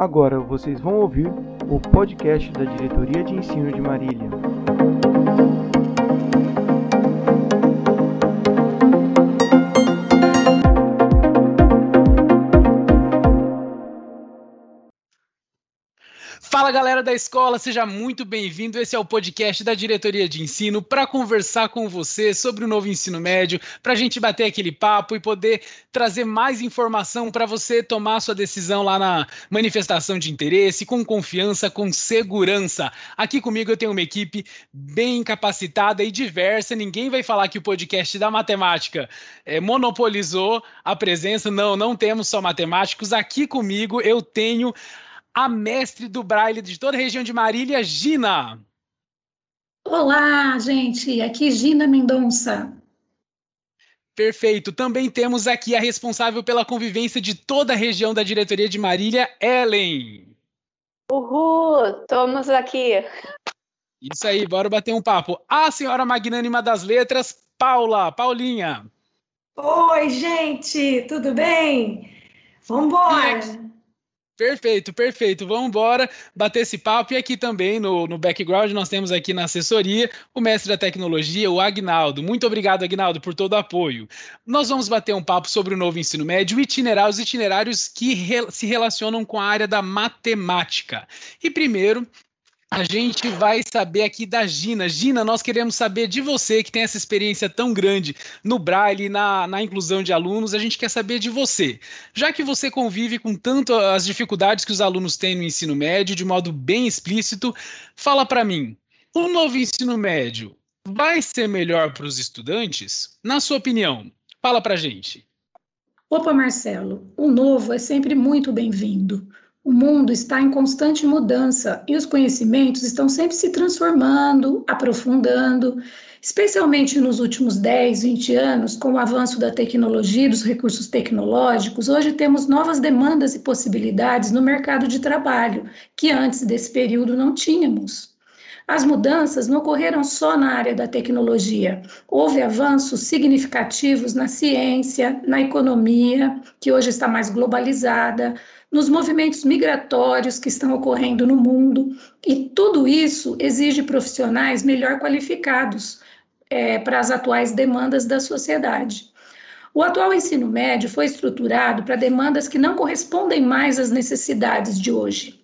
Agora vocês vão ouvir o podcast da Diretoria de Ensino de Marília. Fala galera da escola, seja muito bem-vindo. Esse é o podcast da Diretoria de Ensino para conversar com você sobre o novo ensino médio, para a gente bater aquele papo e poder trazer mais informação para você tomar sua decisão lá na manifestação de interesse, com confiança, com segurança. Aqui comigo eu tenho uma equipe bem capacitada e diversa. Ninguém vai falar que o podcast da matemática é, monopolizou a presença. Não, não temos só matemáticos. Aqui comigo eu tenho a mestre do Braille de toda a região de Marília, Gina. Olá, gente. Aqui Gina Mendonça. Perfeito. Também temos aqui a responsável pela convivência de toda a região da diretoria de Marília, Ellen. Uhul, estamos aqui. Isso aí, bora bater um papo. A senhora magnânima das letras, Paula, Paulinha. Oi, gente, tudo bem? Vamos embora. Perfeito, perfeito. Vamos embora bater esse papo. E aqui também no, no background nós temos aqui na assessoria o mestre da tecnologia, o Agnaldo. Muito obrigado, Agnaldo, por todo o apoio. Nós vamos bater um papo sobre o novo ensino médio, itinerários, itinerários que re, se relacionam com a área da matemática. E primeiro, a gente vai saber aqui da Gina. Gina, nós queremos saber de você que tem essa experiência tão grande no Braille, na, na inclusão de alunos. A gente quer saber de você. Já que você convive com tanto as dificuldades que os alunos têm no ensino médio, de modo bem explícito, fala para mim: o novo ensino médio vai ser melhor para os estudantes? Na sua opinião, fala para gente. Opa, Marcelo, o novo é sempre muito bem-vindo. O mundo está em constante mudança e os conhecimentos estão sempre se transformando, aprofundando, especialmente nos últimos 10, 20 anos, com o avanço da tecnologia dos recursos tecnológicos. Hoje temos novas demandas e possibilidades no mercado de trabalho que antes desse período não tínhamos. As mudanças não ocorreram só na área da tecnologia. Houve avanços significativos na ciência, na economia, que hoje está mais globalizada, nos movimentos migratórios que estão ocorrendo no mundo, e tudo isso exige profissionais melhor qualificados é, para as atuais demandas da sociedade. O atual ensino médio foi estruturado para demandas que não correspondem mais às necessidades de hoje.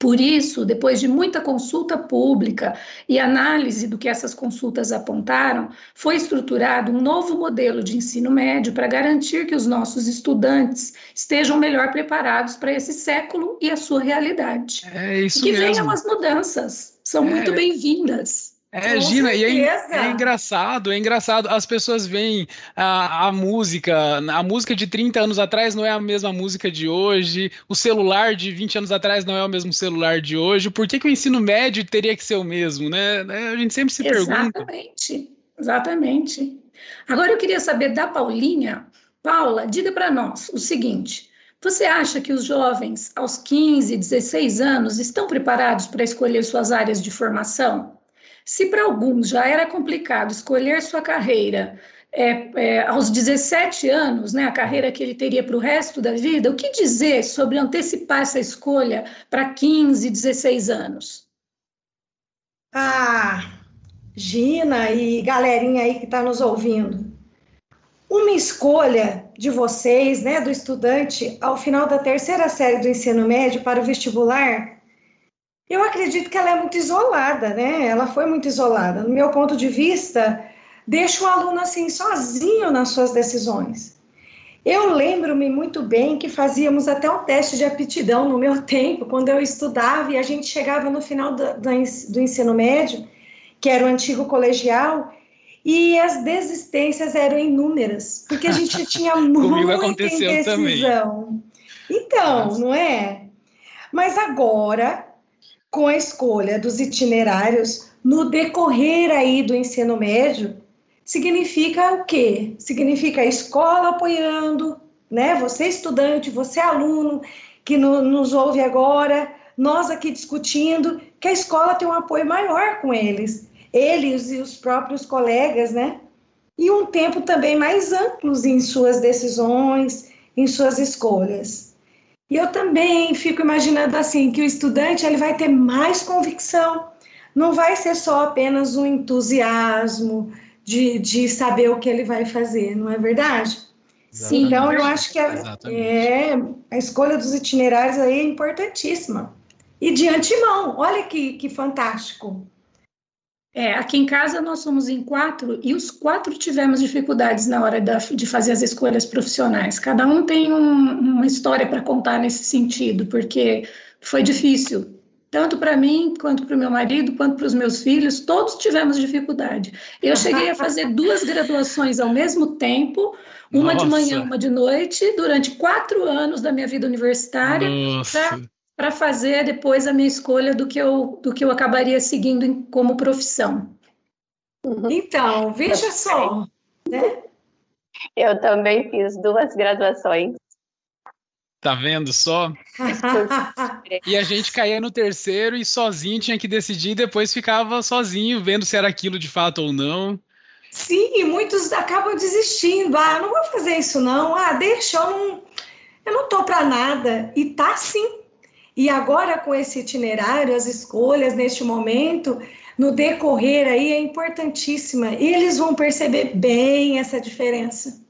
Por isso, depois de muita consulta pública e análise do que essas consultas apontaram, foi estruturado um novo modelo de ensino médio para garantir que os nossos estudantes estejam melhor preparados para esse século e a sua realidade. É isso e que mesmo. venham as mudanças, são É. muito bem-vindas. É, Com Gina, e é, é engraçado, é engraçado. As pessoas veem a, a música, a música de 30 anos atrás não é a mesma música de hoje, o celular de 20 anos atrás não é o mesmo celular de hoje. Por que, que o ensino médio teria que ser o mesmo, né? Né, A gente sempre se pergunta. Exatamente, exatamente. Agora eu queria saber da Paulinha. Paula, diga para nós o seguinte: você acha que os jovens aos 15, 16 anos estão preparados para escolher suas áreas de formação? Se para alguns já era complicado escolher sua carreira é, é, aos 17 anos, né, a carreira que ele teria para o resto da vida, o que dizer sobre antecipar essa escolha para 15, 16 anos? Ah, Gina e galerinha aí que está nos ouvindo. Uma escolha de vocês, né, do estudante, ao final da terceira série do ensino médio para o vestibular, eu acredito que ela é muito isolada, né? Ela foi muito isolada. No meu ponto de vista, deixa o aluno assim sozinho nas suas decisões. Eu lembro-me muito bem que fazíamos até um teste de aptidão no meu tempo, quando eu estudava e a gente chegava no final do, do, ensino médio, que era o antigo colegial, e as desistências eram inúmeras, porque a gente tinha muita aconteceu indecisão. Então, Nossa. não é? Mas agora, com a escolha dos itinerários, no decorrer aí do ensino médio, significa o quê? Significa a escola apoiando, né? Você estudante, você aluno que no, nos ouve agora, nós aqui discutindo, que a escola tem um apoio maior com eles, eles e os próprios colegas, né? E um tempo também mais amplos em suas decisões, em suas escolhas. E eu também fico imaginando assim que o estudante ele vai ter mais convicção, não vai ser só apenas um entusiasmo de, de saber o que ele vai fazer, não é verdade? Sim, então eu acho que a, é, a escolha dos itinerários aí é importantíssima. E de antemão, olha que, que fantástico. É, aqui em casa nós somos em quatro e os quatro tivemos dificuldades na hora da, de fazer as escolhas profissionais. Cada um tem um, uma história para contar nesse sentido, porque foi difícil, tanto para mim, quanto para o meu marido, quanto para os meus filhos, todos tivemos dificuldade. Eu cheguei a fazer duas graduações ao mesmo tempo, uma Nossa. de manhã, uma de noite, durante quatro anos da minha vida universitária, para fazer depois a minha escolha do que eu, do que eu acabaria seguindo em, como profissão. Uhum. Então, veja só, né? Eu também fiz duas graduações. Tá vendo só? e a gente caía no terceiro e sozinho tinha que decidir, depois ficava sozinho, vendo se era aquilo de fato ou não. Sim, e muitos acabam desistindo. Ah, não vou fazer isso não. Ah, deixa, eu não, eu não tô para nada. E tá sim. E agora, com esse itinerário, as escolhas neste momento, no decorrer aí, é importantíssima. E eles vão perceber bem essa diferença.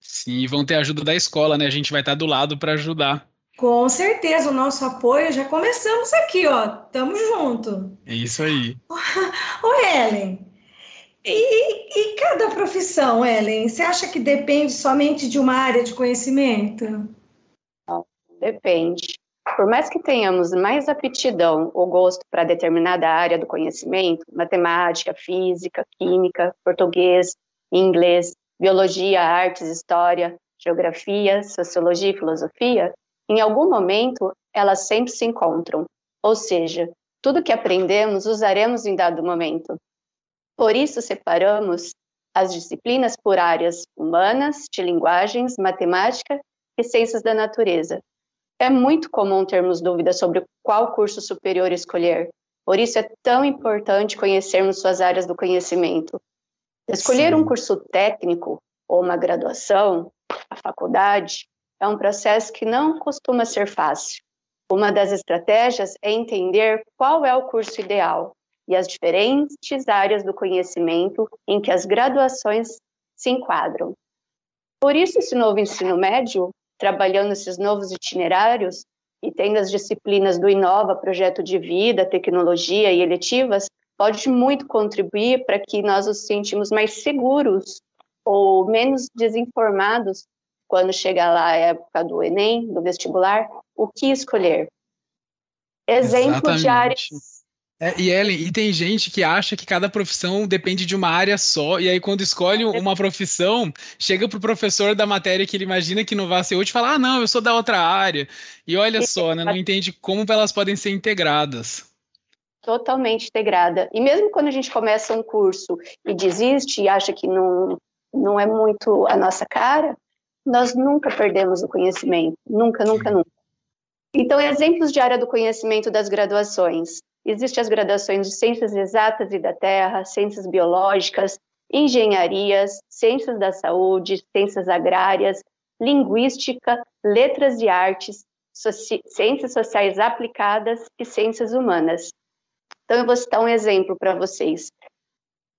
Sim, vão ter ajuda da escola, né? A gente vai estar do lado para ajudar. Com certeza, o nosso apoio já começamos aqui, ó. Tamo junto. É isso aí. Ô, Ellen, e, e cada profissão, Ellen, você acha que depende somente de uma área de conhecimento? Não, depende. Por mais que tenhamos mais aptidão ou gosto para determinada área do conhecimento, matemática, física, química, português, inglês, biologia, artes, história, geografia, sociologia e filosofia, em algum momento elas sempre se encontram. Ou seja, tudo que aprendemos usaremos em dado momento. Por isso separamos as disciplinas por áreas humanas, de linguagens, matemática e ciências da natureza, é muito comum termos dúvidas sobre qual curso superior escolher. Por isso é tão importante conhecermos suas áreas do conhecimento. Escolher Sim. um curso técnico ou uma graduação, a faculdade, é um processo que não costuma ser fácil. Uma das estratégias é entender qual é o curso ideal e as diferentes áreas do conhecimento em que as graduações se enquadram. Por isso, esse novo ensino médio trabalhando esses novos itinerários e tendo as disciplinas do Inova, projeto de vida, tecnologia e eletivas, pode muito contribuir para que nós nos sentimos mais seguros ou menos desinformados quando chegar lá a época do Enem, do vestibular, o que escolher. Exemplo Exatamente. de áreas é, e Ellen, e tem gente que acha que cada profissão depende de uma área só, e aí quando escolhe uma profissão, chega pro professor da matéria que ele imagina que não vai ser útil e fala: "Ah, não, eu sou da outra área". E olha só, né, não entende como elas podem ser integradas. Totalmente integrada. E mesmo quando a gente começa um curso e desiste e acha que não não é muito a nossa cara, nós nunca perdemos o conhecimento, nunca, nunca, nunca. Então, exemplos de área do conhecimento das graduações. Existem as graduações de Ciências Exatas e da Terra, Ciências Biológicas, Engenharias, Ciências da Saúde, Ciências Agrárias, Linguística, Letras e Artes, Soci Ciências Sociais Aplicadas e Ciências Humanas. Então, eu vou citar um exemplo para vocês.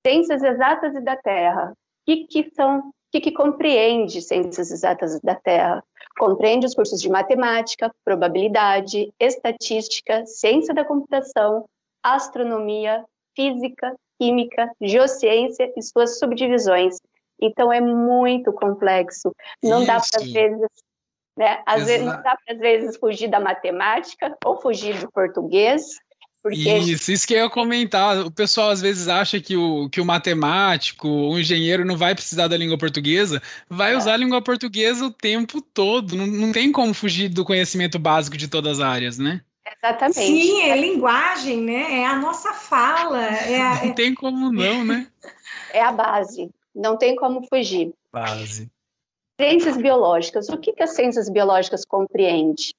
Ciências Exatas e da Terra. O que, que são que, que compreende ciências exatas da Terra? Compreende os cursos de matemática, probabilidade, estatística, ciência da computação, astronomia, física, química, geociência e suas subdivisões. Então é muito complexo. Não dá para às vezes, né? Às vezes não dá para às vezes fugir da matemática ou fugir do português porque... Isso, isso que eu ia comentar. O pessoal às vezes acha que o, que o matemático, o engenheiro não vai precisar da língua portuguesa, vai é. usar a língua portuguesa o tempo todo. Não, não tem como fugir do conhecimento básico de todas as áreas, né? Exatamente. Sim, é linguagem, né? É a nossa fala. É a... Não tem como não, né? É a base. Não tem como fugir. Base. Ciências biológicas. O que, que as ciências biológicas compreende?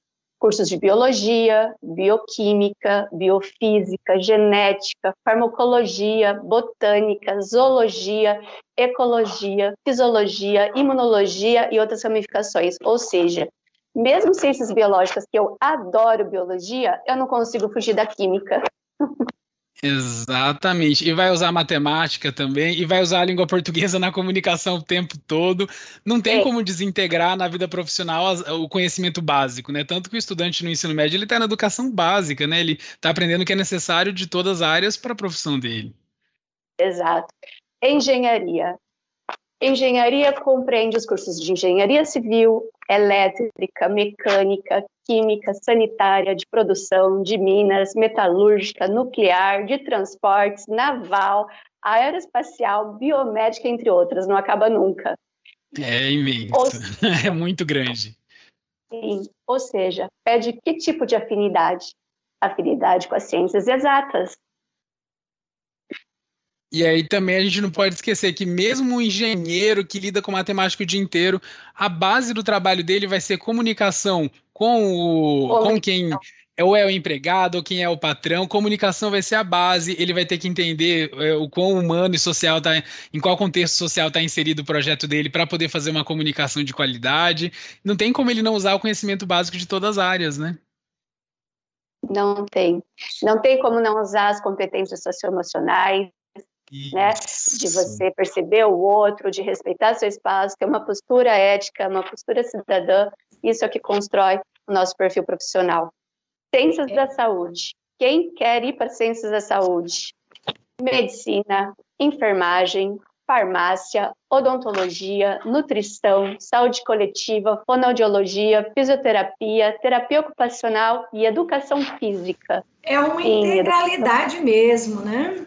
Cursos de biologia, bioquímica, biofísica, genética, farmacologia, botânica, zoologia, ecologia, fisiologia, imunologia e outras ramificações. Ou seja, mesmo ciências biológicas, que eu adoro biologia, eu não consigo fugir da química. Exatamente. E vai usar matemática também, e vai usar a língua portuguesa na comunicação o tempo todo. Não tem é. como desintegrar na vida profissional o conhecimento básico, né? Tanto que o estudante no ensino médio ele está na educação básica, né? Ele está aprendendo o que é necessário de todas as áreas para a profissão dele. Exato. Engenharia. Engenharia compreende os cursos de engenharia civil, elétrica, mecânica, química, sanitária, de produção, de minas, metalúrgica, nuclear, de transportes, naval, aeroespacial, biomédica, entre outras. Não acaba nunca. É imenso. É muito grande. Sim. Ou seja, pede que tipo de afinidade? Afinidade com as ciências exatas. E aí também a gente não pode esquecer que mesmo o engenheiro que lida com matemática o dia inteiro, a base do trabalho dele vai ser comunicação com o com quem é ou é o empregado ou quem é o patrão. Comunicação vai ser a base. Ele vai ter que entender é, o quão humano e social tá, em qual contexto social está inserido o projeto dele para poder fazer uma comunicação de qualidade. Não tem como ele não usar o conhecimento básico de todas as áreas, né? Não tem. Não tem como não usar as competências socioemocionais, né? De você perceber o outro, de respeitar seu espaço, ter uma postura ética, uma postura cidadã. Isso é o que constrói o nosso perfil profissional. Ciências é. da saúde. Quem quer ir para ciências da saúde? Medicina, enfermagem, farmácia, odontologia, nutrição, saúde coletiva, fonoaudiologia, fisioterapia, terapia ocupacional e educação física. É uma integralidade mesmo, né?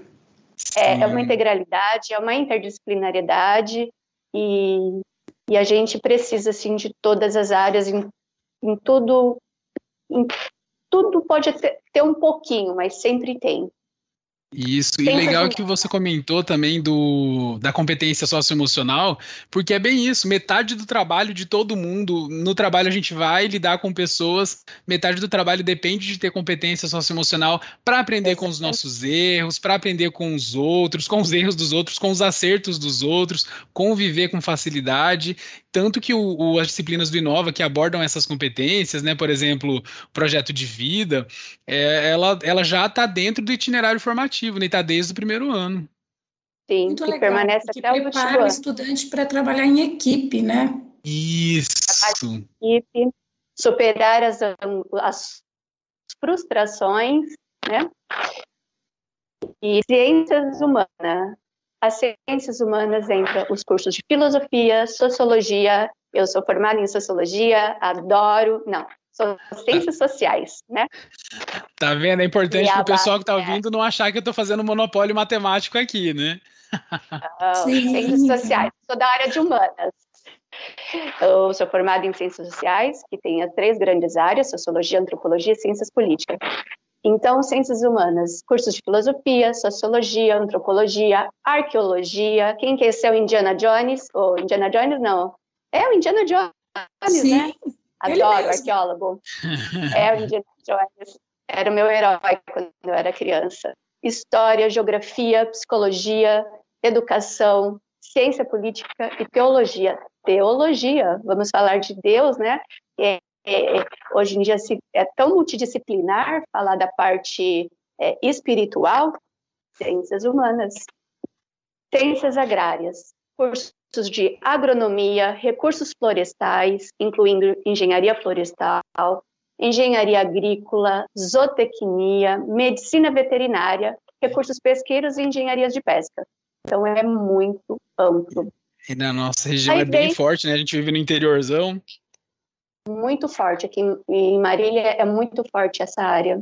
É, é, uma integralidade, é uma interdisciplinariedade e, e a gente precisa, assim, de todas as áreas, em, em tudo, em, tudo pode ter, ter um pouquinho, mas sempre tem. Isso, e legal que você comentou também do, da competência socioemocional, porque é bem isso, metade do trabalho de todo mundo, no trabalho a gente vai lidar com pessoas, metade do trabalho depende de ter competência socioemocional para aprender com os nossos erros, para aprender com os outros, com os erros dos outros, com os acertos dos outros, conviver com facilidade, tanto que o, o, as disciplinas do Inova que abordam essas competências, né, por exemplo, o projeto de vida, é, ela, ela já está dentro do itinerário formativo ativo, né? Está desde o primeiro ano. Sim, Muito que legal, permanece que até prepara o, o estudante para trabalhar em equipe, né? Isso. Equipe, superar as, as frustrações, né? E ciências humanas. As ciências humanas entram os cursos de filosofia, sociologia. Eu sou formada em sociologia, adoro. Não, são ciências sociais, né? Tá vendo? É importante para o pessoal que está ouvindo não achar que eu estou fazendo monopólio matemático aqui, né? Não, ciências sociais. Sou da área de humanas. Eu sou formada em ciências sociais, que tem três grandes áreas: sociologia, antropologia e ciências políticas. Então, ciências humanas, cursos de filosofia, sociologia, antropologia, arqueologia. Quem quer ser o Indiana Jones? Ou Indiana Jones, não. É o Indiana Jones, Sim. né? Adoro arqueólogo. é o Indiana Jones. Era o meu herói quando eu era criança. História, geografia, psicologia, educação, ciência política e teologia. Teologia, vamos falar de Deus, né? É, é, hoje em dia se, é tão multidisciplinar falar da parte é, espiritual, ciências humanas, ciências agrárias, cursos de agronomia, recursos florestais, incluindo engenharia florestal, engenharia agrícola, zootecnia, medicina veterinária, recursos pesqueiros e engenharias de pesca. Então é muito amplo. E na nossa região Aí é bem forte, né? A gente vive no interiorzão. Muito forte. Aqui em Marília é muito forte essa área.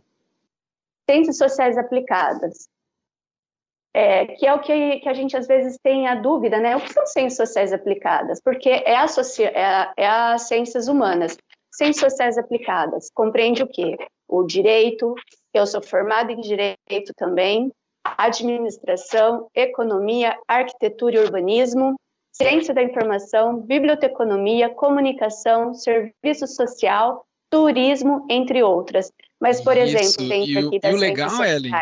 Ciências sociais aplicadas é, que é o que, que, a gente às vezes tem a dúvida, né? O que são ciências sociais aplicadas? Porque é a, é é a ciências humanas. Ciências sociais aplicadas compreende o quê? O direito, eu sou formada em direito também, administração, economia, arquitetura e urbanismo, ciência da informação, biblioteconomia, comunicação, serviço social, turismo, entre outras. Mas, por Isso. exemplo, dentro aqui das e o legal, sociais, Ellen,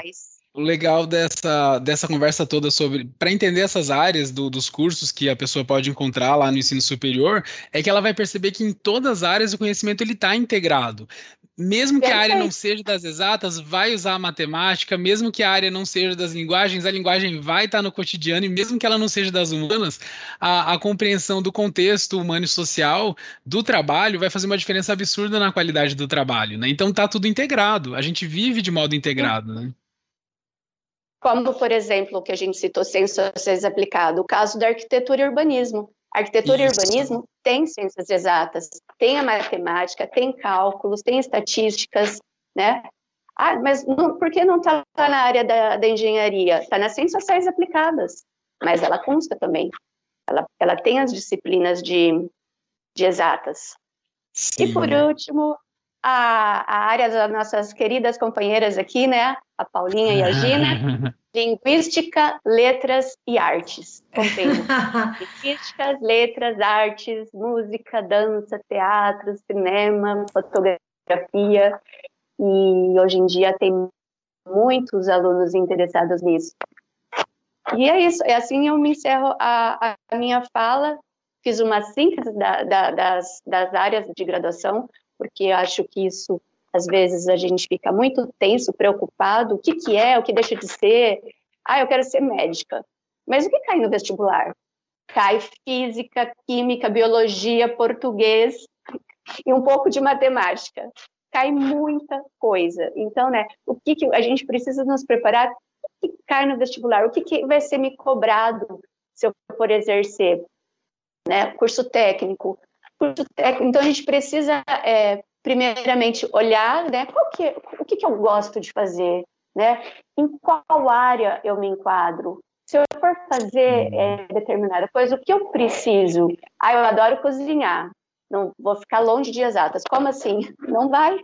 o legal dessa, dessa conversa toda sobre para entender essas áreas do, dos cursos que a pessoa pode encontrar lá no ensino superior é que ela vai perceber que em todas as áreas o conhecimento ele está integrado mesmo que a área não seja das exatas, vai usar a matemática, mesmo que a área não seja das linguagens, a linguagem vai estar no cotidiano, e mesmo que ela não seja das humanas, a, a compreensão do contexto humano e social do trabalho vai fazer uma diferença absurda na qualidade do trabalho, né? Então tá tudo integrado, a gente vive de modo integrado, né? Como, por exemplo, o que a gente citou, ciências sociais aplicado, o caso da arquitetura e urbanismo. Arquitetura Isso. e urbanismo tem ciências exatas, tem a matemática, tem cálculos, tem estatísticas, né? Ah, mas não, por que não está na área da, da engenharia? Está nas ciências sociais aplicadas, mas ela consta também. Ela, ela tem as disciplinas de, de exatas. Sim. E por último, a, a área das nossas queridas companheiras aqui, né? A Paulinha e a Gina. Linguística, letras e artes. Compreendo. Linguística, letras, artes, música, dança, teatro, cinema, fotografia. E hoje em dia tem muitos alunos interessados nisso. E é isso, é assim eu me encerro a, a minha fala. Fiz uma síntese da, da, das, das áreas de graduação, porque acho que isso, às vezes, a gente fica muito tenso, preocupado, o que, que é, o que deixa de ser. Ah, eu quero ser médica. Mas o que cai no vestibular? Cai física, química, biologia, português e um pouco de matemática. Cai muita coisa. Então, né, o que, que a gente precisa nos preparar? O que cai no vestibular? O que, que vai ser me cobrado se eu for exercer? Né, curso técnico, então a gente precisa é, primeiramente olhar, né, que, o que, que eu gosto de fazer, né, em qual área eu me enquadro. Se eu for fazer é, determinada coisa, o que eu preciso? Ah, eu adoro cozinhar, não vou ficar longe de exatas. Como assim? Não vai,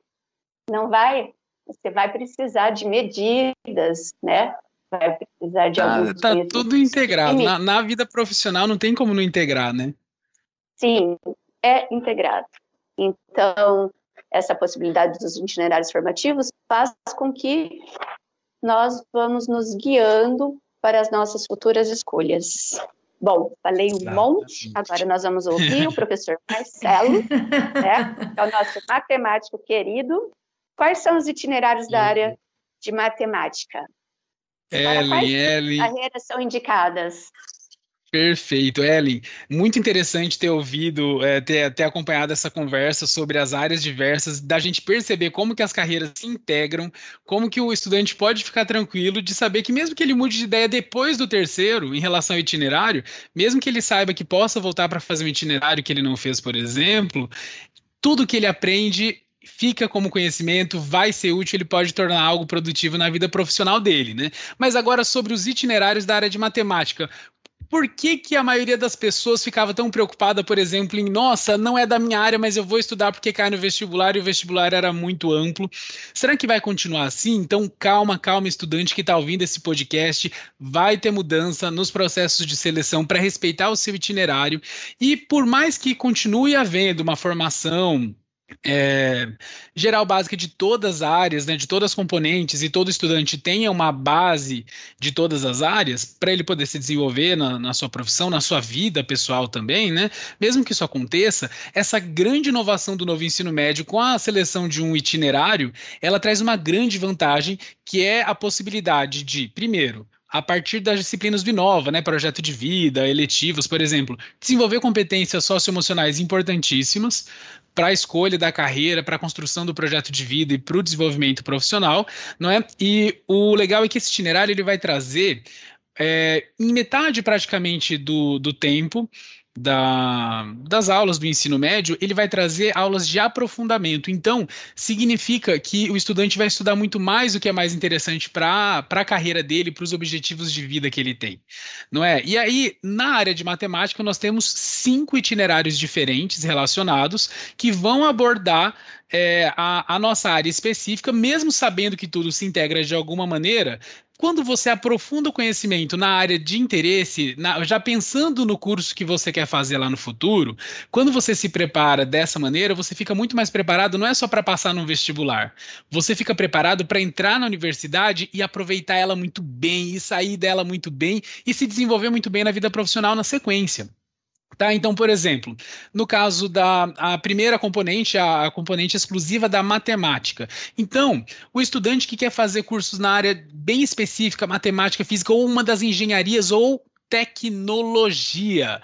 não vai. Você vai precisar de medidas, né? Vai precisar de ah, alguns. Tá tudo integrado. Na, na vida profissional não tem como não integrar, né? Sim, é integrado. Então, essa possibilidade dos itinerários formativos faz com que nós vamos nos guiando para as nossas futuras escolhas. Bom, falei um monte, agora nós vamos ouvir o professor Marcelo, né, é o nosso matemático querido. Quais são os itinerários da área de matemática? Ellen, Ellen. carreiras são indicadas? Perfeito, Ellen. Muito interessante ter ouvido, é, ter, ter acompanhado essa conversa sobre as áreas diversas, da gente perceber como que as carreiras se integram, como que o estudante pode ficar tranquilo de saber que mesmo que ele mude de ideia depois do terceiro, em relação ao itinerário, mesmo que ele saiba que possa voltar para fazer um itinerário que ele não fez, por exemplo, tudo que ele aprende fica como conhecimento, vai ser útil, ele pode tornar algo produtivo na vida profissional dele, né? Mas agora sobre os itinerários da área de matemática, por que, que a maioria das pessoas ficava tão preocupada, por exemplo, em nossa, não é da minha área, mas eu vou estudar porque cai no vestibular e o vestibular era muito amplo. Será que vai continuar assim? Então, calma, calma, estudante que está ouvindo esse podcast. Vai ter mudança nos processos de seleção para respeitar o seu itinerário. E por mais que continue havendo uma formação é, geral básica de todas as áreas, né, de todas as componentes, e todo estudante tenha uma base de todas as áreas para ele poder se desenvolver na, na, sua profissão, na sua vida pessoal também, né? Mesmo que isso aconteça, essa grande inovação do novo ensino médio com a seleção de um itinerário, ela traz uma grande vantagem, que é a possibilidade de, primeiro, a partir das disciplinas do Inova, né, projeto de vida, eletivos, por exemplo, desenvolver competências socioemocionais importantíssimas para a escolha da carreira, para a construção do projeto de vida e para o desenvolvimento profissional, não é? E o legal é que esse itinerário ele vai trazer é, em metade praticamente do, do tempo da, das aulas do ensino médio, ele vai trazer aulas de aprofundamento. Então, significa que o estudante vai estudar muito mais o que é mais interessante para a carreira dele, para os objetivos de vida que ele tem. Não é? E aí, na área de matemática, nós temos cinco itinerários diferentes relacionados que vão abordar é, a, a, nossa área específica, mesmo sabendo que tudo se integra de alguma maneira, quando você aprofunda o conhecimento na área de interesse, na, já pensando no curso que você quer fazer lá no futuro, quando você se prepara dessa maneira, você fica muito mais preparado, não é só para passar no vestibular. Você fica preparado para entrar na universidade e aproveitar ela muito bem, e sair dela muito bem, e se desenvolver muito bem na vida profissional na sequência. Tá? Então, por exemplo, no caso da a primeira componente, a, a, componente exclusiva da matemática. Então, o estudante que quer fazer cursos na área bem específica, matemática, física, ou uma das engenharias ou tecnologia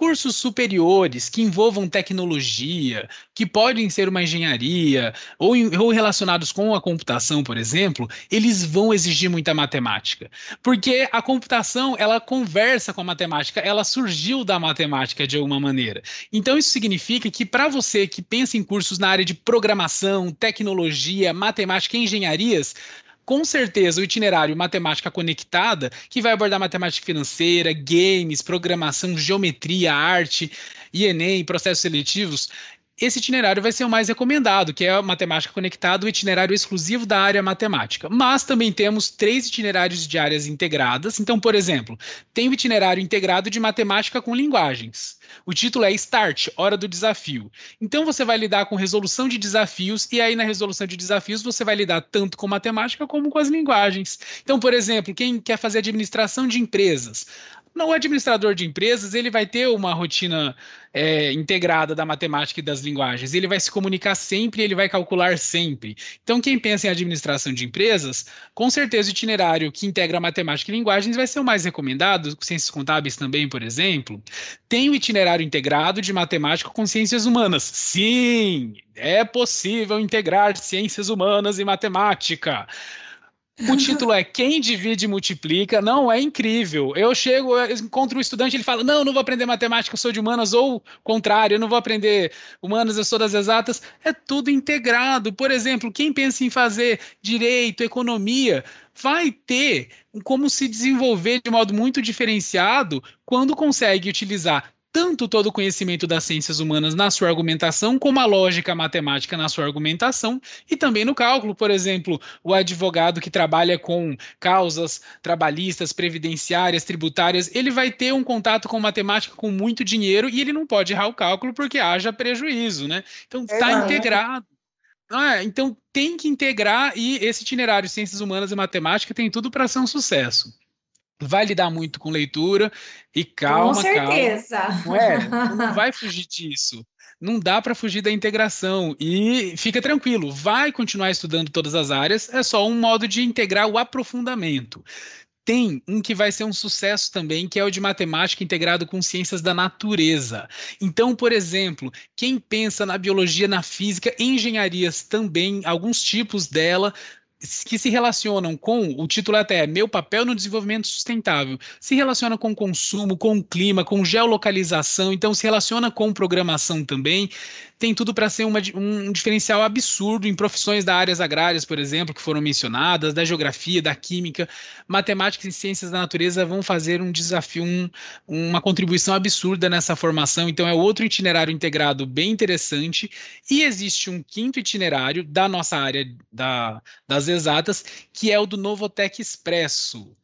cursos superiores que envolvam tecnologia, que podem ser uma engenharia, ou, ou, relacionados com a computação, por exemplo, eles vão exigir muita matemática. Porque a computação, ela conversa com a matemática, ela surgiu da matemática de alguma maneira. Então, isso significa que para você que pensa em cursos na área de programação, tecnologia, matemática e engenharias, com certeza o itinerário matemática conectada, que vai abordar matemática financeira, games, programação, geometria, arte Enem, processos seletivos, esse itinerário vai ser o mais recomendado, que é a matemática conectada, o itinerário exclusivo da área matemática. Mas também temos três itinerários de áreas integradas. Então, por exemplo, tem o itinerário integrado de matemática com linguagens. O título é Start, Hora do Desafio. Então, você vai lidar com resolução de desafios, e aí na resolução de desafios você vai lidar tanto com matemática como com as linguagens. Então, por exemplo, quem quer fazer administração de empresas, o administrador de empresas ele vai ter uma rotina é, integrada da matemática e das linguagens. Ele vai se comunicar sempre, ele vai calcular sempre. Então, quem pensa em administração de empresas, com certeza o itinerário que integra matemática e linguagens vai ser o mais recomendado. Ciências contábeis também, por exemplo. Tem o itinerário integrado de matemática com ciências humanas. Sim, é possível integrar ciências humanas e matemática. O título é Quem Divide Multiplica. Não, é incrível. Eu chego, eu encontro um estudante, ele fala: Não, não vou aprender matemática, eu sou de humanas, ou contrário, eu não vou aprender humanas, eu sou das exatas. É tudo integrado. Por exemplo, quem pensa em fazer direito, economia, vai ter como se desenvolver de modo muito diferenciado quando consegue utilizar tanto todo o conhecimento das ciências humanas na sua argumentação, como a lógica matemática na sua argumentação, e também no cálculo, por exemplo, o advogado que trabalha com causas trabalhistas, previdenciárias, tributárias, ele vai ter um contato com matemática com muito dinheiro e ele não pode errar o cálculo porque haja prejuízo, né? Então está integrado. Ah, então tem que integrar e esse itinerário de ciências humanas e matemática tem tudo para ser um sucesso vai lidar muito com leitura e calma, com certeza. calma. Não, é, não vai fugir disso. Não dá para fugir da integração e fica tranquilo, vai continuar estudando todas as áreas, é só um modo de integrar o aprofundamento. Tem um que vai ser um sucesso também, que é o de matemática integrado com ciências da natureza. Então, por exemplo, quem pensa na biologia, na física, engenharias também, alguns tipos dela, que se relacionam com, o título até é Meu papel no desenvolvimento sustentável, se relaciona com consumo, com clima, com geolocalização, então se relaciona com programação também, tem tudo para ser uma, um diferencial absurdo em profissões da áreas agrárias, por exemplo, que foram mencionadas, da geografia, da química, matemática e ciências da natureza vão fazer um desafio, um, uma contribuição absurda nessa formação, então é outro itinerário integrado bem interessante, e existe um quinto itinerário da nossa área da, das exatas, que é o do Novotec Expresso.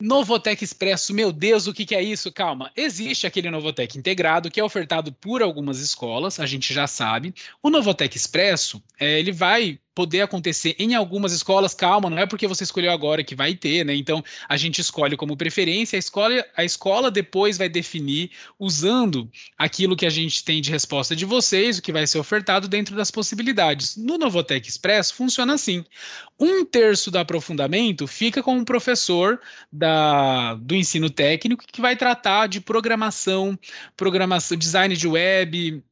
Novotec Expresso, meu Deus, o que, que, é isso? Calma. Existe aquele Novotec integrado que é ofertado por algumas escolas, a gente já sabe. O Novotec Expresso, é, ele vai poder acontecer em algumas escolas, calma, não é porque você escolheu agora que vai ter, né? Então a gente escolhe como preferência, a escola, a escola depois vai definir usando aquilo que a gente tem de resposta de vocês, o que vai ser ofertado dentro das possibilidades. No Novotec Express funciona assim: um terço do aprofundamento fica com o professor da, do ensino técnico que vai tratar de programação, programação, design de web,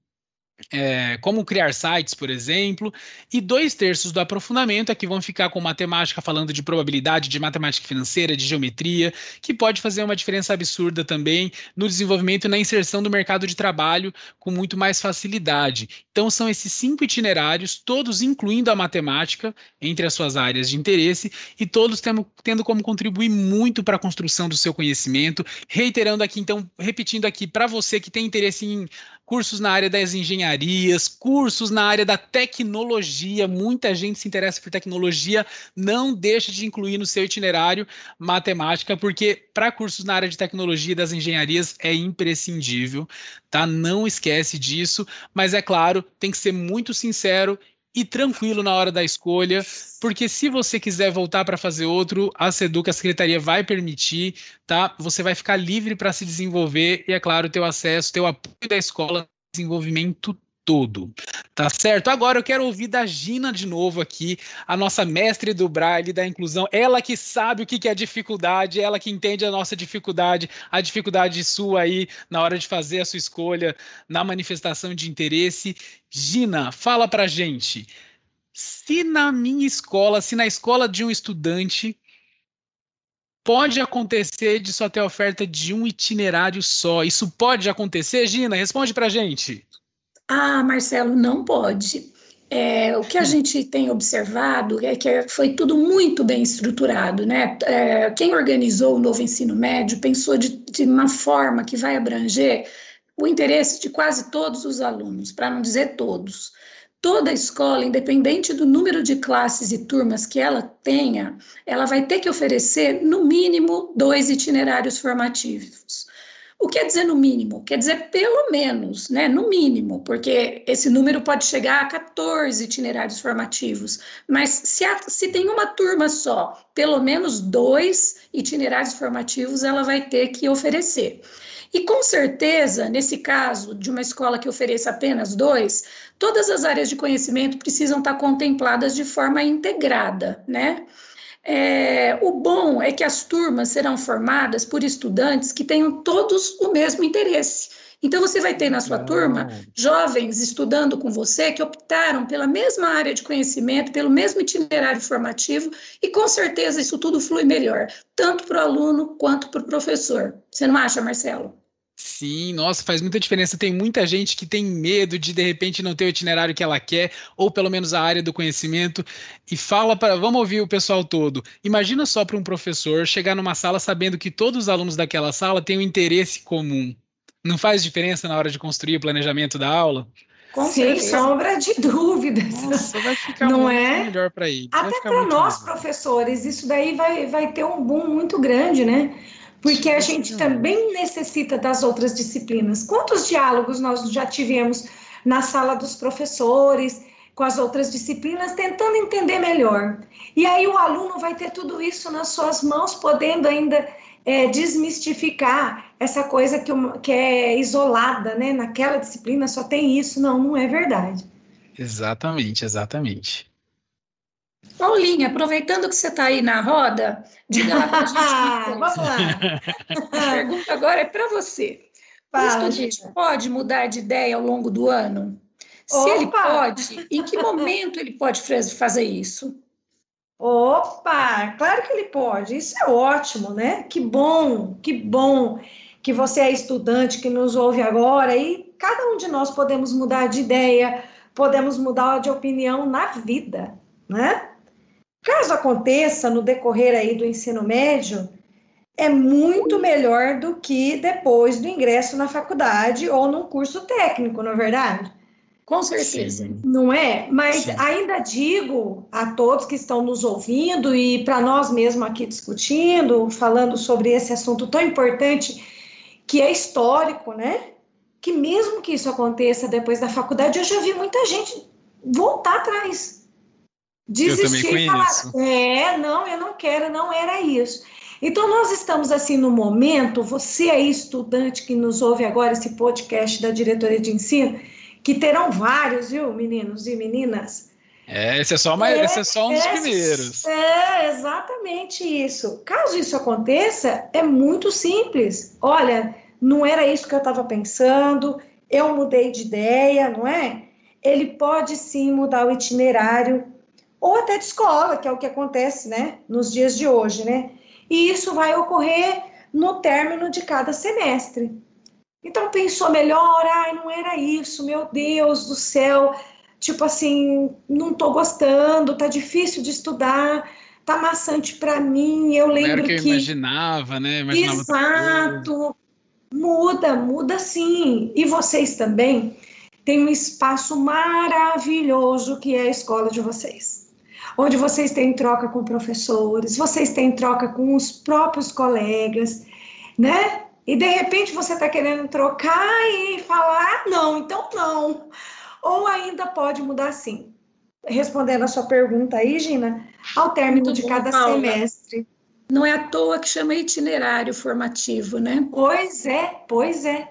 é, como criar sites, por exemplo, e dois terços do aprofundamento aqui vão ficar com matemática, falando de probabilidade, de matemática financeira, de geometria, que pode fazer uma diferença absurda também no desenvolvimento e na inserção do mercado de trabalho com muito mais facilidade. Então, são esses cinco itinerários, todos incluindo a matemática entre as suas áreas de interesse, e todos tendo como contribuir muito para a construção do seu conhecimento. Reiterando aqui, então, repetindo aqui, para você que tem interesse em cursos na área das engenharias, cursos na área da tecnologia. Muita gente se interessa por tecnologia, não deixe de incluir no seu itinerário matemática, porque para cursos na área de tecnologia e das engenharias é imprescindível, tá? Não esquece disso, mas é claro, tem que ser muito sincero e tranquilo na hora da escolha, porque se você quiser voltar para fazer outro, a Seduca, a secretaria vai permitir, tá? Você vai ficar livre para se desenvolver e, é claro, ter o acesso, ter o apoio da escola, desenvolvimento todo. Tá certo? Agora eu quero ouvir da Gina de novo aqui, a nossa mestre do Braille, da inclusão. Ela que sabe o que é dificuldade, ela que entende a nossa dificuldade, a dificuldade sua aí na hora de fazer a sua escolha, na manifestação de interesse. Gina, fala pra gente. Se na minha escola, se na escola de um estudante pode acontecer de só ter oferta de um itinerário só. Isso pode acontecer, Gina? Responde pra gente. Ah, Marcelo, não pode. É, o que a gente tem observado é que foi tudo muito bem estruturado, né? É, quem organizou o novo ensino médio pensou de, de uma forma que vai abranger o interesse de quase todos os alunos, para não dizer todos. Toda escola, independente do número de classes e turmas que ela tenha, ela vai ter que oferecer, no mínimo, dois itinerários formativos. O que quer dizer no mínimo? Quer dizer pelo menos, né? No mínimo, porque esse número pode chegar a 14 itinerários formativos. Mas se, a, se tem uma turma só, pelo menos dois itinerários formativos ela vai ter que oferecer. E com certeza, nesse caso de uma escola que ofereça apenas dois, todas as áreas de conhecimento precisam estar contempladas de forma integrada, né? É, o bom é que as turmas serão formadas por estudantes que tenham todos o mesmo interesse. Então, você vai ter na sua turma jovens estudando com você que optaram pela mesma área de conhecimento, pelo mesmo itinerário formativo, e com certeza isso tudo flui melhor, tanto para o aluno quanto para o professor. Você não acha, Marcelo? Sim, nossa, faz muita diferença. Tem muita gente que tem medo de de repente não ter o itinerário que ela quer, ou pelo menos a área do conhecimento, e fala para. Vamos ouvir o pessoal todo. Imagina só para um professor chegar numa sala sabendo que todos os alunos daquela sala têm um interesse comum. Não faz diferença na hora de construir o planejamento da aula? Com Sem sombra de dúvidas. Nossa, vai ficar não muito é? melhor para ele. Até para nós, melhor. professores, isso daí vai, vai ter um boom muito grande, né? Porque a gente também necessita das outras disciplinas. Quantos diálogos nós já tivemos na sala dos professores, com as outras disciplinas, tentando entender melhor? E aí o aluno vai ter tudo isso nas suas mãos, podendo ainda é, desmistificar essa coisa que, que é isolada, né? Naquela disciplina só tem isso. Não, não é verdade. Exatamente, exatamente. Paulinha, aproveitando que você está aí na roda, diga lá para a gente. Vamos lá. A pergunta agora é para você. Fala, o estudante pode mudar de ideia ao longo do ano? Se Opa! ele pode, em que momento ele pode fazer isso? Opa, claro que ele pode. Isso é ótimo, né? Que bom, que bom que você é estudante que nos ouve agora e cada um de nós podemos mudar de ideia, podemos mudar de opinião na vida, né? Caso aconteça no decorrer aí do ensino médio, é muito melhor do que depois do ingresso na faculdade ou num curso técnico, não é verdade? Com certeza. Sim. Não é? Mas Sim. ainda digo a todos que estão nos ouvindo e para nós mesmos aqui discutindo, falando sobre esse assunto tão importante que é histórico, né? Que mesmo que isso aconteça depois da faculdade, eu já vi muita gente voltar atrás desistir e falar, é, não, eu não quero, não era isso. Então, nós estamos assim no momento, você aí, estudante que nos ouve agora, esse podcast da diretoria de ensino, que terão vários, viu, meninos e meninas? É, esse é só, uma, é, esse é só um dos é, primeiros. É, exatamente isso. Caso isso aconteça, é muito simples. Olha, não era isso que eu estava pensando, eu mudei de ideia, não é? Ele pode sim mudar o itinerário ou até de escola, que é o que acontece, né, nos dias de hoje, né? E isso vai ocorrer no término de cada semestre. Então pensou melhor, ai, não era isso, meu Deus do céu, tipo assim, não tô gostando, tá difícil de estudar, tá maçante para mim, eu lembro não era que, eu imaginava, né? Imaginava Exato. Muda, muda sim. E vocês também têm um espaço maravilhoso que é a escola de vocês. Onde vocês têm troca com professores, vocês têm troca com os próprios colegas, né? E de repente você está querendo trocar e falar, ah, não, então não. Ou ainda pode mudar sim. Respondendo a sua pergunta aí, Gina, ao término Muito de bom, cada Paula. semestre. Não é à toa que chama itinerário formativo, né? Pois é, pois é.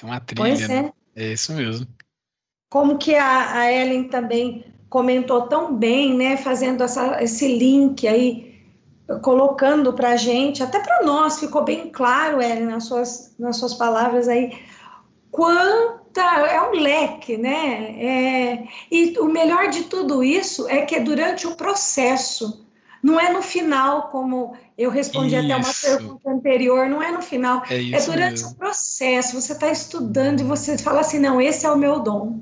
É uma trilha. Pois né? é. É isso mesmo. Como que a, a Ellen também comentou tão bem, né? Fazendo essa, esse link aí colocando para a gente, até para nós, ficou bem claro, Ellen, nas suas, nas suas palavras aí, quanta. É um leque, né? É, e o melhor de tudo isso é que é durante o processo, não é no final, como eu respondi isso. até uma pergunta anterior, não é no final, é, é durante mesmo. o processo. Você está estudando e você fala assim: não, esse é o meu dom.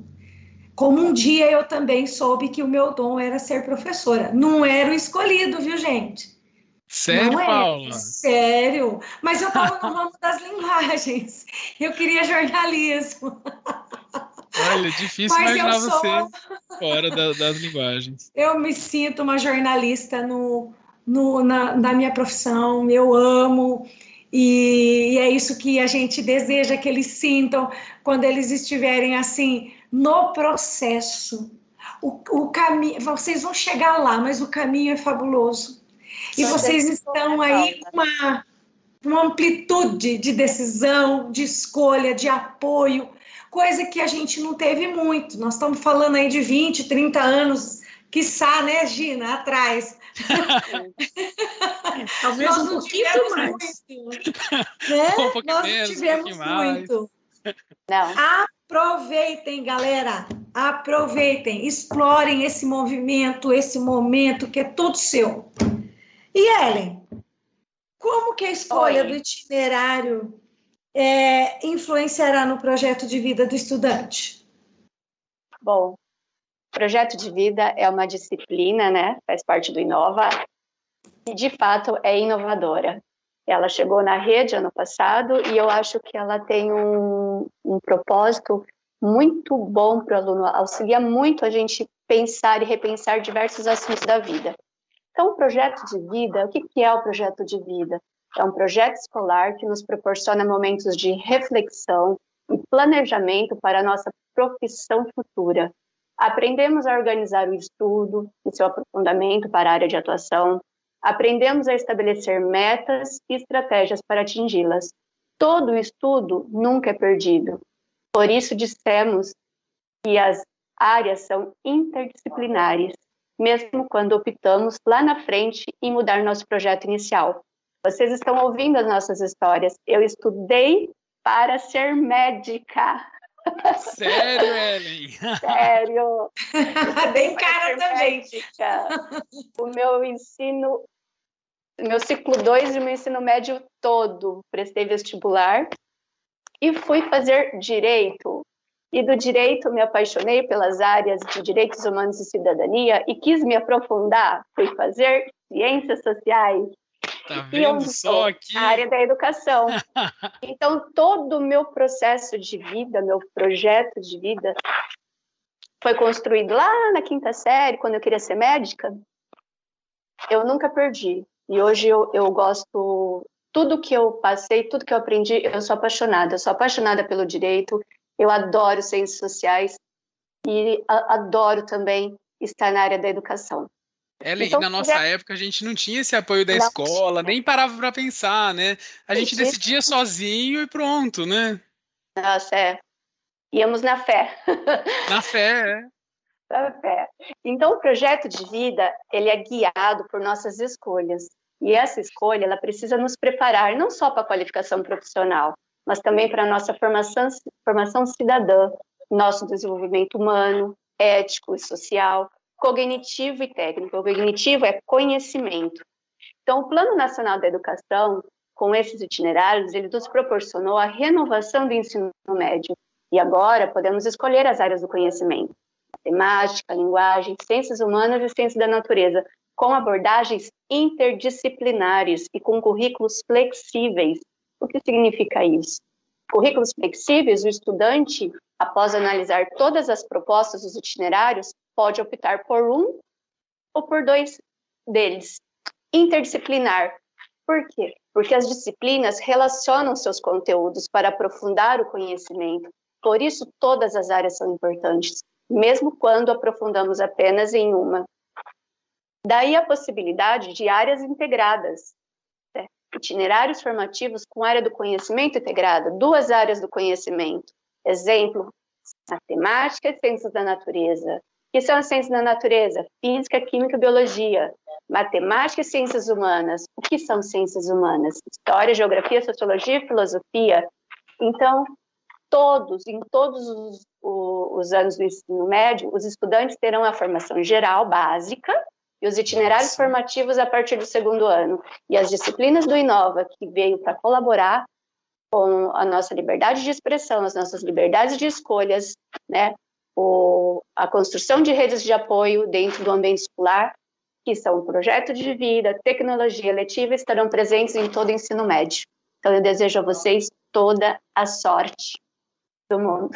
Como um dia eu também soube que o meu dom era ser professora. Não era o escolhido, viu, gente? Sério, não é, Paula? Sério. Mas eu estava no ramo das linguagens. Eu queria jornalismo. Olha, difícil Mas imaginar sou... você fora da, das linguagens. Eu me sinto uma jornalista no, no, na, na minha profissão, eu amo. E, e é isso que a gente deseja que eles sintam quando eles estiverem assim no processo. O, o caminho, vocês vão chegar lá, mas o caminho é fabuloso e vocês estão aí com uma, uma amplitude de decisão, de escolha, de apoio, coisa que a gente não teve muito. Nós estamos falando aí de 20, 30 anos, quiçá, né, Gina, atrás. Talvez Nós um pouquinho mais. Muito, né? um Nós menos, tivemos um muito. Não. Aproveitem, galera. Aproveitem, explorem esse movimento, esse momento que é todo seu. E Ellen, como que a escolha Oi. do itinerário é, influenciará no projeto de vida do estudante? Bom, projeto de vida é uma disciplina, né? Faz parte do Inova e de fato é inovadora. Ela chegou na rede ano passado e eu acho que ela tem um, um propósito muito bom para o aluno, auxilia muito a gente pensar e repensar diversos assuntos da vida. Então, o projeto de vida, o que é o projeto de vida? É um projeto escolar que nos proporciona momentos de reflexão e planejamento para a nossa profissão futura. Aprendemos a organizar o estudo e seu aprofundamento para a área de atuação. Aprendemos a estabelecer metas e estratégias para atingi-las. Todo estudo nunca é perdido. Por isso dissemos que as áreas são interdisciplinares mesmo quando optamos lá na frente em mudar nosso projeto inicial. Vocês estão ouvindo as nossas histórias. Eu estudei para ser médica. Sério, Ellen? Sério. Bem cara também. O meu ensino, meu ciclo 2 e o meu ensino médio todo, prestei vestibular e fui fazer direito. E do direito me apaixonei pelas áreas de direitos humanos e cidadania e quis me aprofundar, fui fazer ciências sociais. Tá vendo só aqui? A área da educação. então, todo o meu processo de vida, meu projeto de vida, foi construído lá na quinta série, quando eu queria ser médica. Eu nunca perdi. E hoje eu, eu gosto. Tudo que eu passei, tudo que eu aprendi, eu sou apaixonada. Eu sou apaixonada pelo direito, eu adoro ciências sociais e adoro também estar na área da educação. Ellen, então, na nossa já... época a gente não tinha esse apoio da não. escola, nem parava para pensar, né? A gente decidia sozinho e pronto, né? Nossa, é. Íamos na fé. Na fé, é. Na fé. Então, o projeto de vida, ele é guiado por nossas escolhas. E essa escolha, ela precisa nos preparar não só para a qualificação profissional, mas também para a nossa formação, formação cidadã, nosso desenvolvimento humano, ético e social, cognitivo e técnico. O cognitivo é conhecimento. Então, o Plano Nacional da Educação, com esses itinerários, ele nos proporcionou a renovação do ensino médio. E agora podemos escolher as áreas do conhecimento: matemática, linguagem, ciências humanas e ciências da natureza, com abordagens interdisciplinares e com currículos flexíveis o que significa isso? currículos flexíveis, o estudante, após analisar todas as propostas dos itinerários, pode optar por um ou por dois deles. Interdisciplinar. Por quê? Porque as disciplinas relacionam seus conteúdos para aprofundar o conhecimento. Por isso, todas as áreas são importantes, mesmo quando aprofundamos apenas em uma. Daí a possibilidade de áreas integradas, né? itinerários formativos com área do conhecimento integrada, duas áreas do conhecimento. Exemplo, matemática e ciências da natureza. Que são as ciências da natureza? Física, química biologia. Matemática e ciências humanas. O que são ciências humanas? História, geografia, sociologia e filosofia. Então, todos, em todos os, os anos do ensino médio, os estudantes terão a formação geral básica, e os itinerários formativos a partir do segundo ano. E as disciplinas do Inova, que veio para colaborar com a nossa liberdade de expressão, as nossas liberdades de escolhas, né? O, a construção de redes de apoio dentro do ambiente escolar, que são projeto de vida, tecnologia letiva, estarão presentes em todo o ensino médio. Então, eu desejo a vocês toda a sorte do mundo.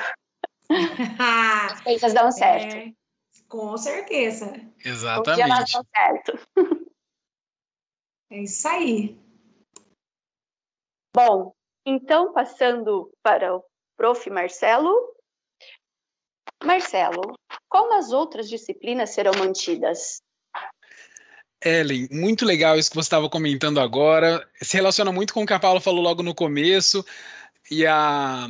As coisas dão certo. É. Com certeza. Exatamente. Um dia certo. É isso aí. Bom, então passando para o prof. Marcelo. Marcelo, como as outras disciplinas serão mantidas? Ellen, muito legal isso que você estava comentando agora. Se relaciona muito com o que a Paula falou logo no começo. E a,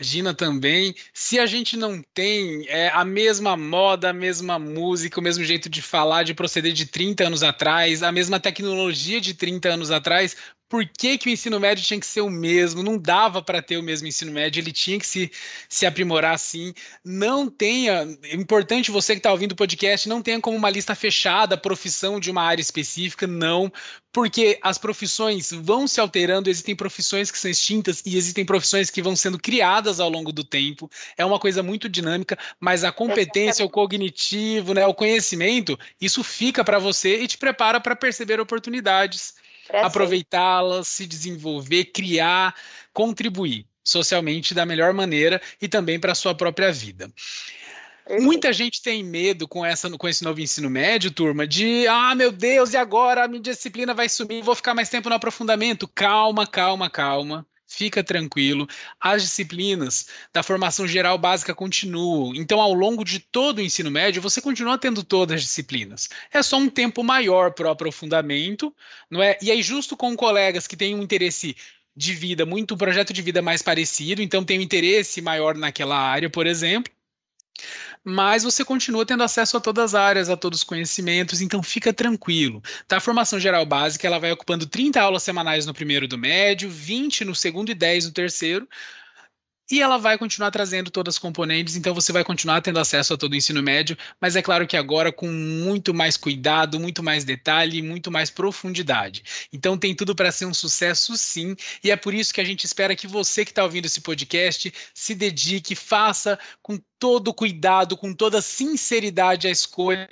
Gina também. Se a gente não tem é, a mesma moda, a mesma música, o mesmo jeito de falar, de proceder de 30 anos atrás, a mesma tecnologia de 30 anos atrás, por que, que, o ensino médio tinha que ser o mesmo, não dava para ter o mesmo ensino médio, ele tinha que se, se aprimorar assim. Não tenha, é importante você que está ouvindo o podcast, não tenha como uma lista fechada, profissão de uma área específica, não, porque as profissões vão se alterando, existem profissões que são extintas e existem profissões que vão sendo criadas ao longo do tempo. É uma coisa muito dinâmica, mas a competência, o cognitivo, né, o conhecimento, isso fica para você e te prepara para perceber oportunidades aproveitá-las, se desenvolver, criar, contribuir socialmente da melhor maneira e também para a sua própria vida. Muita gente tem medo com, essa, com esse novo ensino médio, turma, de ah, meu Deus, e agora a minha disciplina vai sumir, vou ficar mais tempo no aprofundamento. Calma, calma, calma fica tranquilo. As disciplinas da formação geral básica continuam. Então, ao longo de todo o ensino médio, você continua tendo todas as disciplinas. É só um tempo maior para o aprofundamento, não é? E aí, justo com colegas que têm um interesse de vida, muito um projeto de vida mais parecido, então tem um interesse maior naquela área, por exemplo, mas você continua tendo acesso a todas as áreas, a todos os conhecimentos, então fica tranquilo. Tá? A formação geral básica ela vai ocupando 30 aulas semanais no primeiro do médio, 20 no segundo e 10 no terceiro, e ela vai continuar trazendo todas as componentes, então você vai continuar tendo acesso a todo o ensino médio, mas é claro que agora com muito mais cuidado, muito mais detalhe muito mais profundidade. Então tem tudo para ser um sucesso sim, e é por isso que a gente espera que você que está ouvindo esse podcast se dedique, faça com todo cuidado, com toda sinceridade a escolha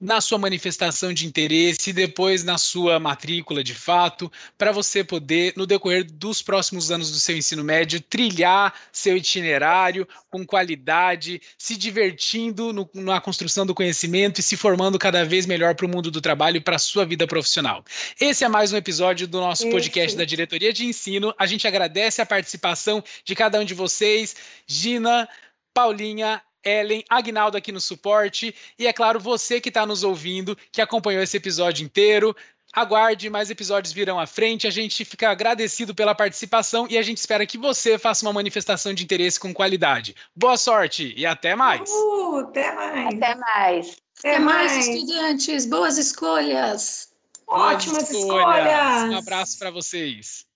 na sua manifestação de interesse e depois na sua matrícula de fato, para você poder, no decorrer dos próximos anos do seu ensino médio, trilhar seu itinerário com qualidade, se divertindo no, na construção do conhecimento e se formando cada vez melhor para o mundo do trabalho e para a sua vida profissional. Esse é mais um episódio do nosso podcast da Diretoria de Ensino. A gente agradece a participação de cada um de vocês. Gina, Paulinha, Ellen, Agnaldo aqui no suporte e, é claro, você que está nos ouvindo, que acompanhou esse episódio inteiro. Aguarde, mais episódios virão à frente. A gente fica agradecido pela participação e a gente espera que você faça uma manifestação de interesse com qualidade. Boa sorte e até mais. Uh, até mais. Até mais. Até, mais, mais, estudantes. Boas escolhas. Boas Ótimas escolhas. escolhas. Um abraço para vocês.